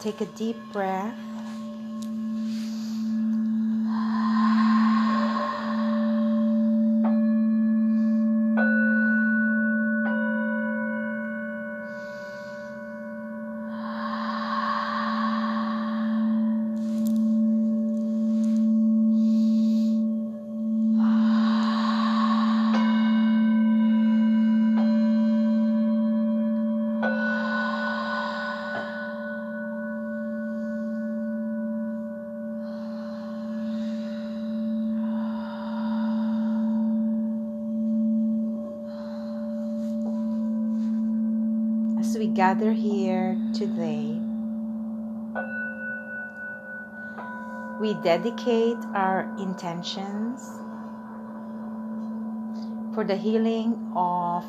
Take a deep breath. Gather here today, we dedicate our intentions for the healing of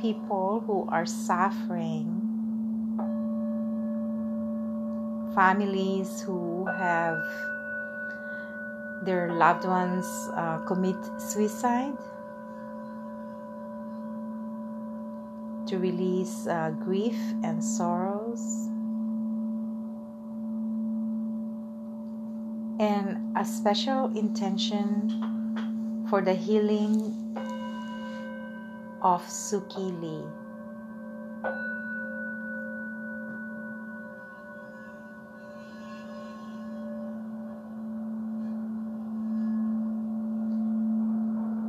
people who are suffering, families who have their loved ones uh, commit suicide. To release uh, grief and sorrows. And a special intention for the healing of Suki Lee.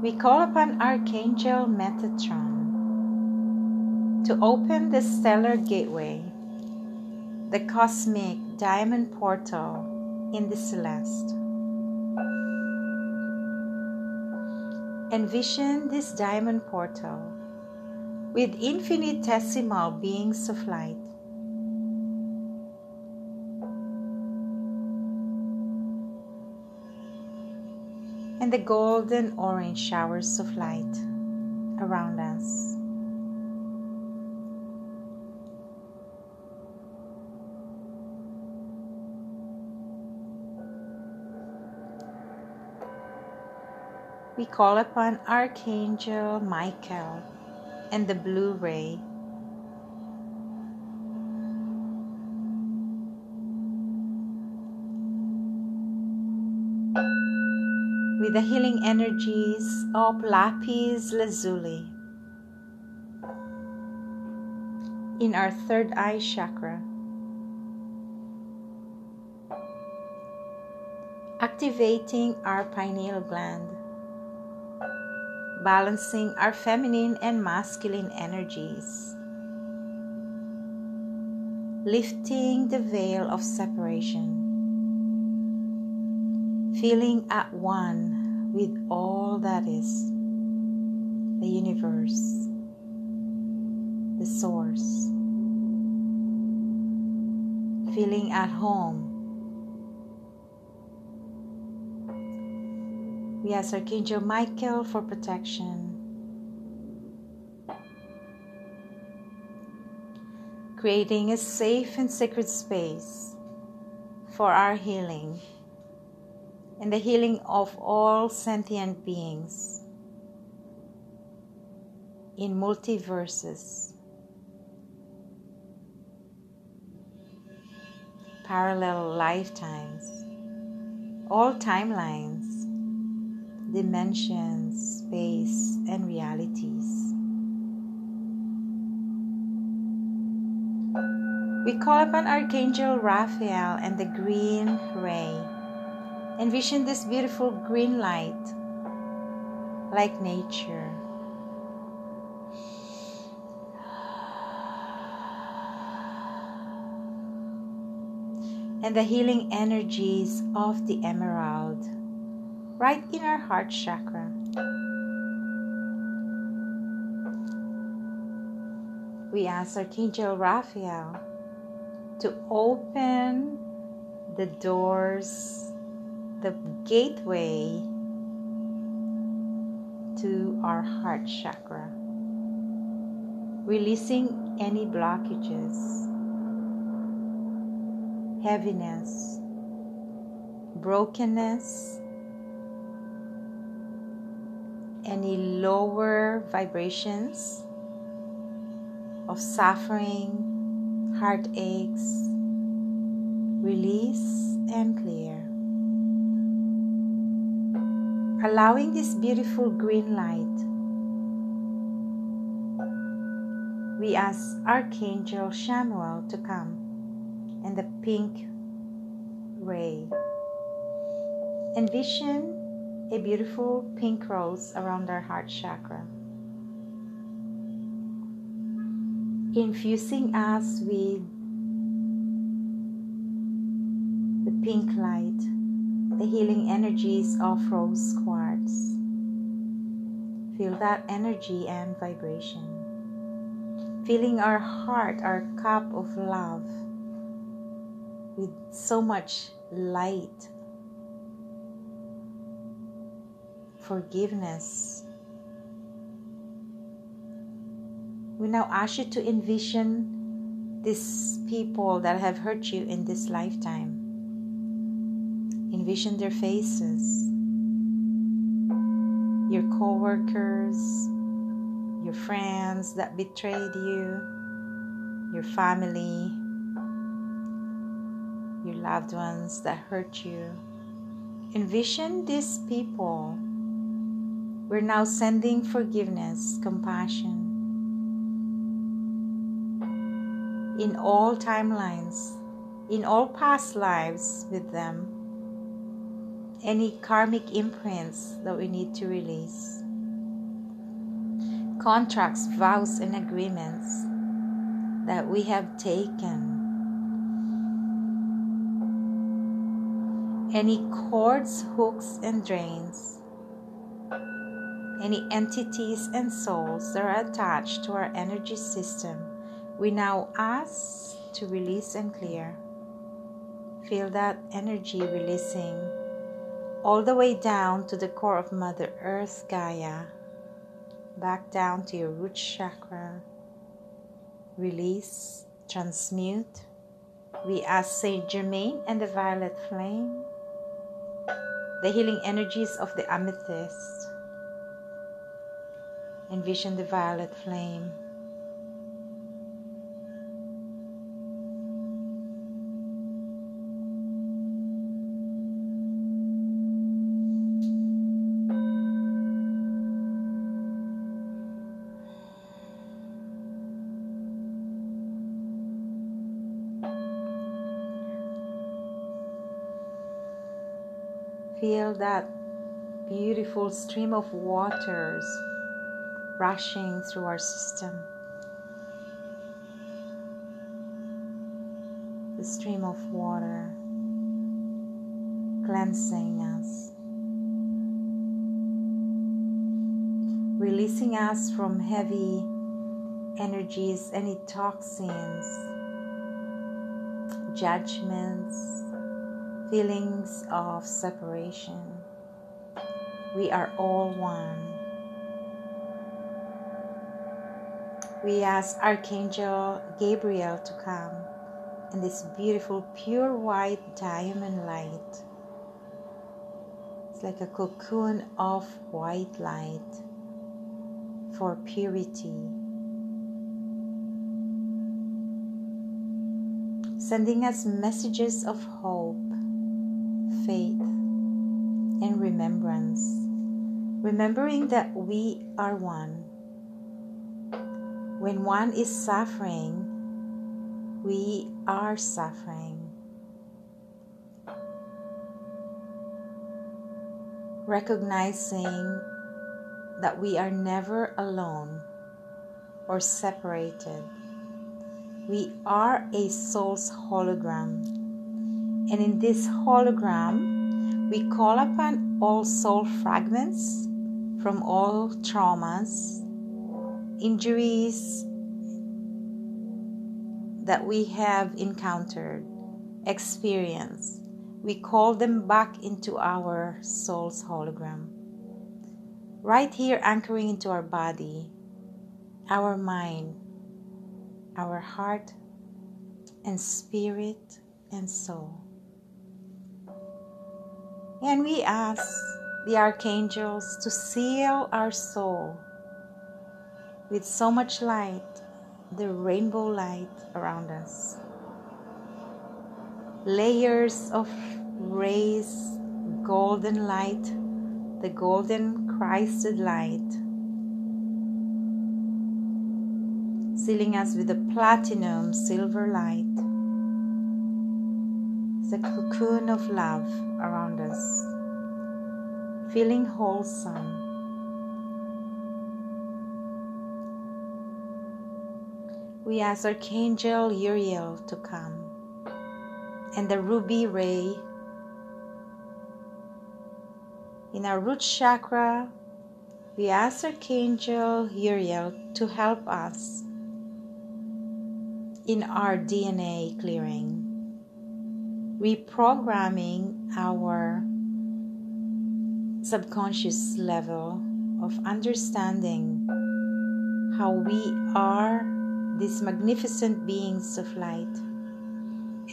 We call upon Archangel Metatron to open the stellar gateway, the cosmic diamond portal in the celeste. Envision this diamond portal with infinitesimal beings of light. And the golden orange showers of light around us. We call upon Archangel Michael and the blue ray. With the healing energies of Lapis Lazuli in our third eye chakra. Activating our pineal gland balancing our feminine and masculine energies, lifting the veil of separation, feeling at one with all that is the universe, the source, feeling at home We ask Archangel Michael for protection. Creating a safe and sacred space for our healing and the healing of all sentient beings in multiverses, parallel lifetimes, all timelines dimensions, space, and realities. We call upon Archangel Raphael and the green ray. Envision this beautiful green light like nature. And the healing energies of the emerald right in our heart chakra. We ask Archangel Raphael to open the doors, the gateway to our heart chakra, releasing any blockages, heaviness, brokenness, any lower vibrations of suffering, heartaches, release, and clear. Allowing this beautiful green light, we ask Archangel Chamuel to come and the pink ray. Envision a beautiful pink rose around our heart chakra. Infusing us with the pink light, the healing energies of rose quartz. Feel that energy and vibration. Filling our heart, our cup of love, with so much light forgiveness. We now ask you to envision these people that have hurt you in this lifetime. Envision their faces, your co workers, your friends that betrayed you, your family, your loved ones that hurt you. Envision these people we're now sending forgiveness, compassion. In all timelines, in all past lives with them, any karmic imprints that we need to release, contracts, vows, and agreements that we have taken, any cords, hooks, and drains any entities and souls that are attached to our energy system, we now ask to release and clear. Feel that energy releasing all the way down to the core of Mother Earth Gaia, back down to your root chakra. Release, transmute. We ask Saint Germain and the violet flame, the healing energies of the amethyst Envision the violet flame. Feel that beautiful stream of waters rushing through our system. The stream of water cleansing us, releasing us from heavy energies, any toxins, judgments, feelings of separation. We are all one. We ask Archangel Gabriel to come in this beautiful pure white diamond light. It's like a cocoon of white light for purity. Sending us messages of hope, faith, and remembrance. Remembering that we are one when one is suffering, we are suffering. Recognizing that we are never alone or separated. We are a soul's hologram. And in this hologram, we call upon all soul fragments from all traumas injuries that we have encountered, experienced, we call them back into our soul's hologram. Right here, anchoring into our body, our mind, our heart, and spirit and soul. And we ask the archangels to seal our soul with so much light, the rainbow light around us. layers of rays, golden light, the golden Christed light, sealing us with the platinum silver light, the cocoon of love around us, feeling wholesome. We ask Archangel Uriel to come and the ruby ray in our root chakra. We ask Archangel Uriel to help us in our DNA clearing, reprogramming our subconscious level of understanding how we are these magnificent beings of light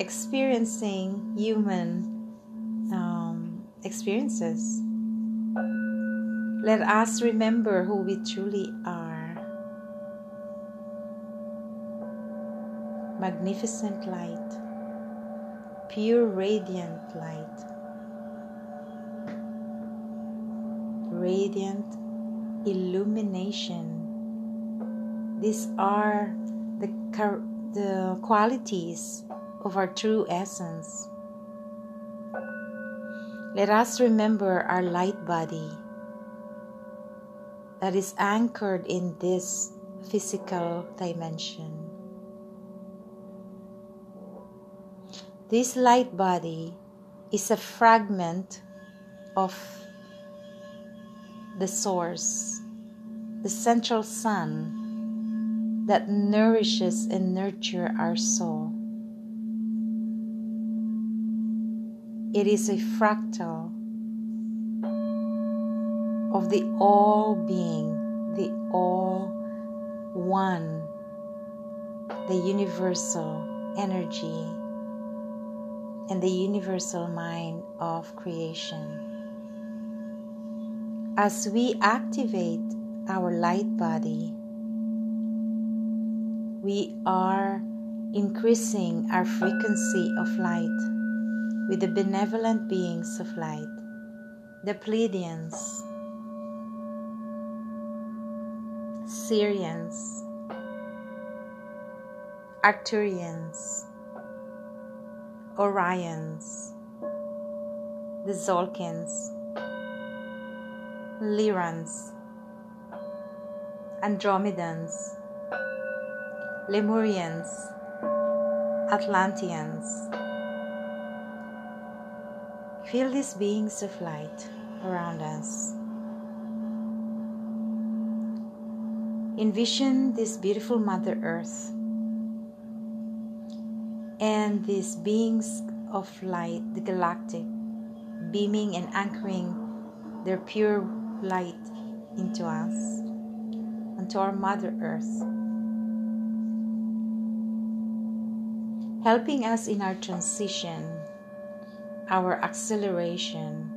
experiencing human um, experiences. Let us remember who we truly are. Magnificent light, pure radiant light, radiant illumination. These are the, the qualities of our true essence. Let us remember our light body that is anchored in this physical dimension. This light body is a fragment of the source, the central sun that nourishes and nurtures our soul. It is a fractal of the all being, the all one, the universal energy, and the universal mind of creation. As we activate our light body, we are increasing our frequency of light with the benevolent beings of light, the Pleiadians, Sirians, Arcturians, Orions, the Tzolk'ins, Lyrans, Andromedans, Lemurians, Atlanteans, Feel these beings of light around us. Envision this beautiful Mother Earth and these beings of light, the galactic, beaming and anchoring their pure light into us, onto our Mother Earth, helping us in our transition our acceleration.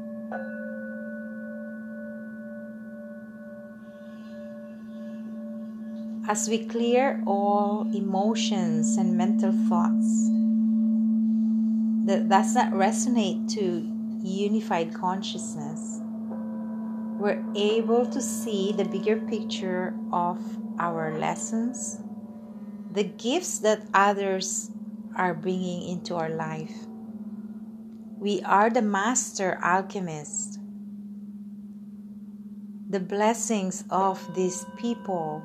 As we clear all emotions and mental thoughts that does not resonate to unified consciousness, we're able to see the bigger picture of our lessons, the gifts that others are bringing into our life we are the master alchemists. The blessings of these people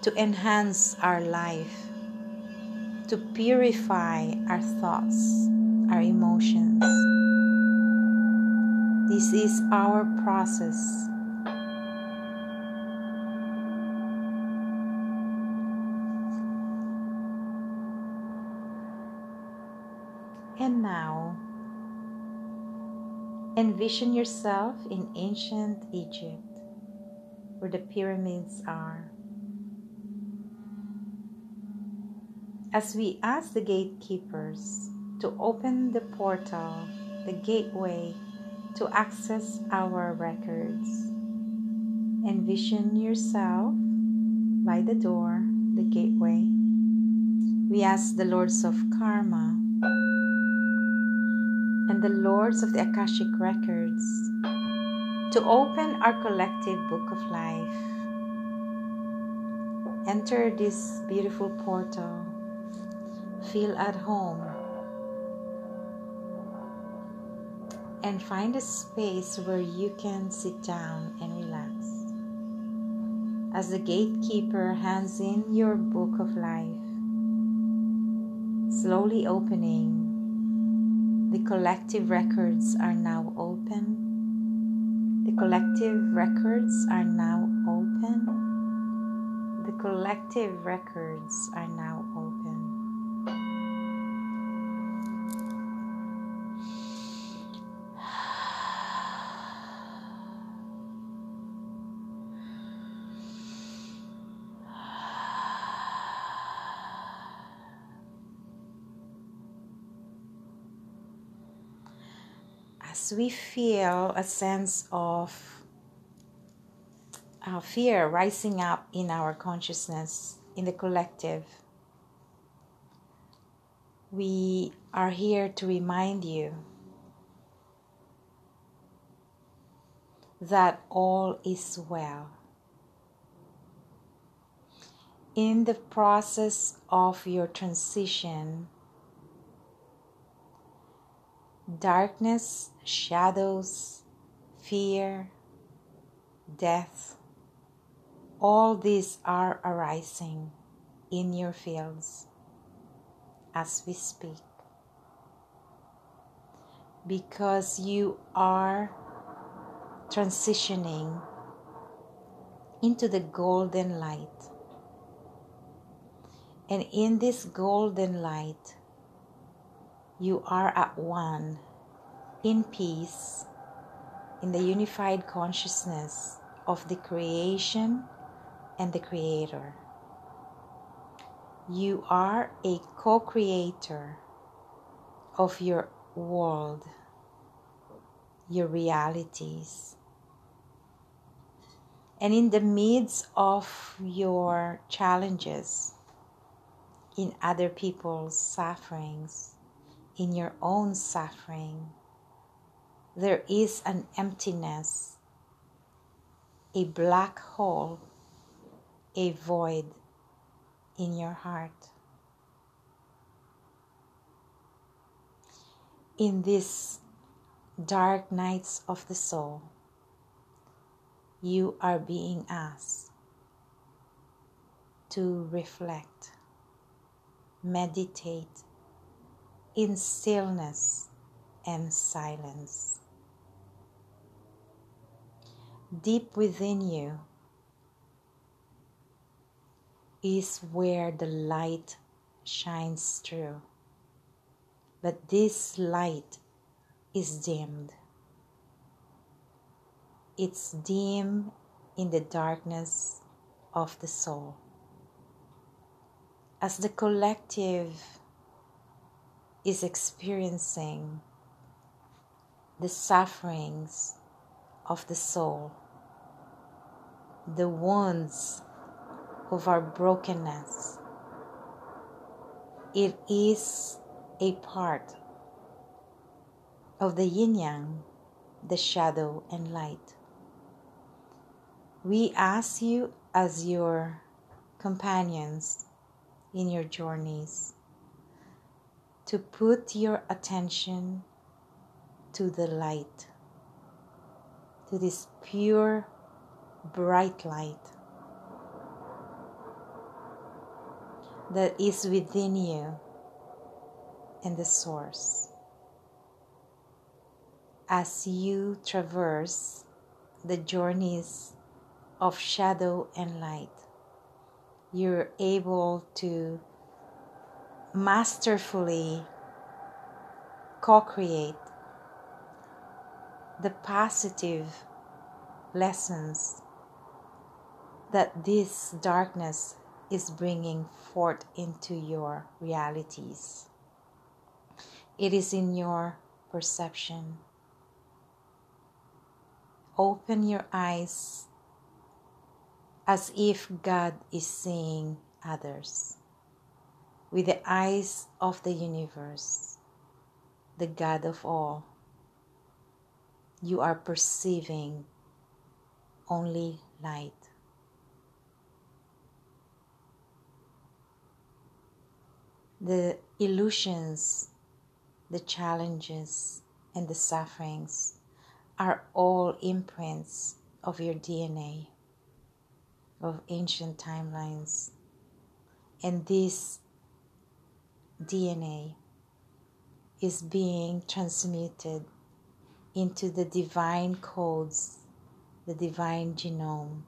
to enhance our life, to purify our thoughts, our emotions. This is our process And now, envision yourself in ancient Egypt, where the pyramids are. As we ask the gatekeepers to open the portal, the gateway to access our records, envision yourself by the door, the gateway. We ask the Lords of Karma and the Lords of the Akashic Records to open our collective book of life. Enter this beautiful portal. Feel at home. And find a space where you can sit down and relax. As the gatekeeper hands in your book of life, slowly opening, the collective records are now open. The collective records are now open The collective records are now We feel a sense of uh, fear rising up in our consciousness, in the collective. We are here to remind you that all is well. In the process of your transition, darkness, shadows, fear, death, all these are arising in your fields as we speak. Because you are transitioning into the golden light. And in this golden light, you are at one, in peace, in the unified consciousness of the creation and the creator. You are a co creator of your world, your realities. And in the midst of your challenges, in other people's sufferings, in your own suffering, there is an emptiness, a black hole a void in your heart. In these dark nights of the soul, you are being asked to reflect, meditate in stillness and silence. Deep within you, is where the light shines through. But this light is dimmed. It's dim in the darkness of the soul. As the collective is experiencing the sufferings of the soul, the wounds of our brokenness. It is a part of the yin yang, the shadow and light. We ask you as your companions in your journeys to put your attention to the light, to this pure, bright light that is within you and the source. As you traverse the journeys of shadow and light, you're able to masterfully co create the positive lessons that this darkness is bringing forth into your realities. It is in your perception. Open your eyes as if God is seeing others. with the eyes of the universe, the God of all. You are perceiving only light. The illusions, the challenges, and the sufferings are all imprints of your DNA, of ancient timelines. And this DNA is being transmuted into the divine codes, the divine genome,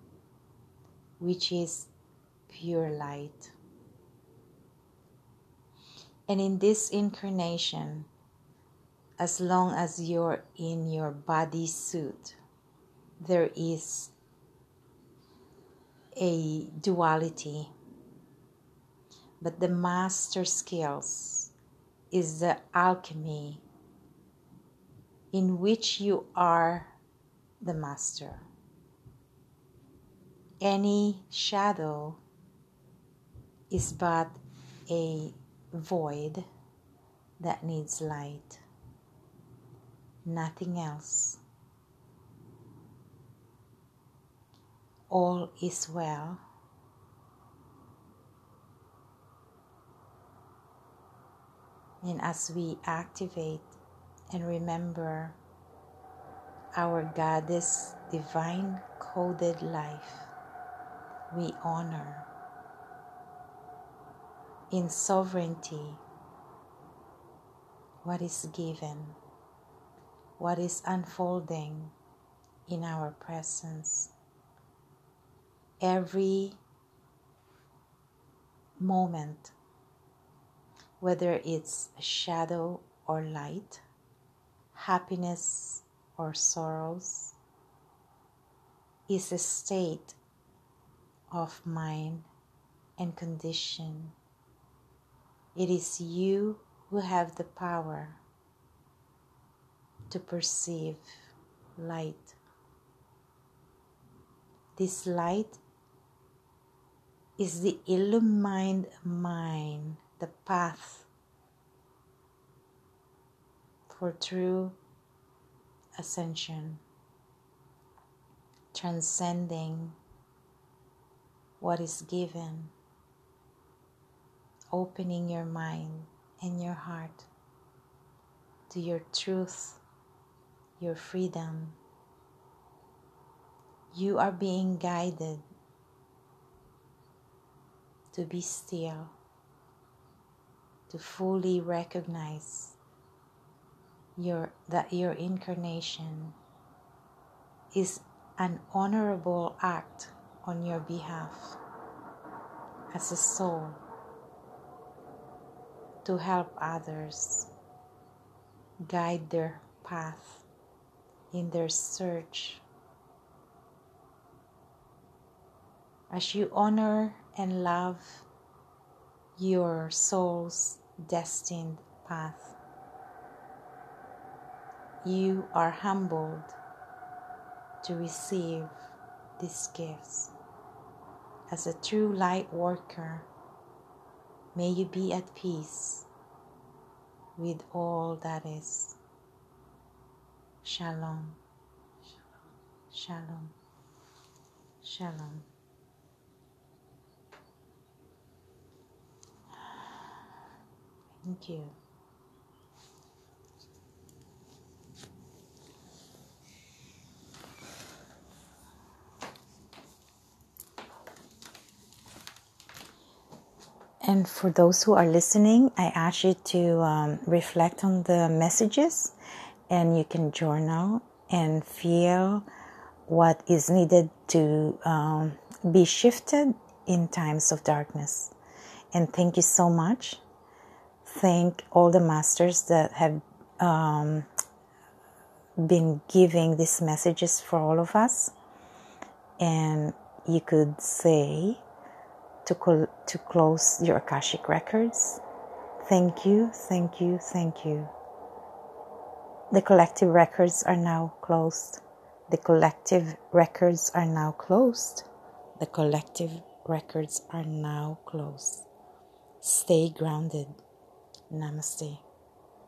which is pure light. And in this incarnation, as long as you're in your body suit, there is a duality. But the master skills is the alchemy in which you are the master. Any shadow is but a void that needs light, nothing else. All is well. And as we activate and remember our Goddess divine coded life, we honor in sovereignty what is given, what is unfolding in our presence. Every moment, whether it's shadow or light, happiness or sorrows, is a state of mind and condition it is you who have the power to perceive light. This light is the illumined mind, the path for true ascension, transcending what is given opening your mind and your heart to your truth, your freedom. You are being guided to be still, to fully recognize your, that your incarnation is an honorable act on your behalf as a soul to help others guide their path in their search. As you honor and love your soul's destined path, you are humbled to receive these gifts. As a true light worker, May you be at peace with all that is. Shalom. Shalom. Shalom. Thank you. And for those who are listening, I ask you to um, reflect on the messages and you can journal and feel what is needed to um, be shifted in times of darkness. And thank you so much. Thank all the masters that have um, been giving these messages for all of us. And you could say, to, to close your Akashic records. Thank you, thank you, thank you. The collective records are now closed. The collective records are now closed. The collective records are now closed. Stay grounded. Namaste.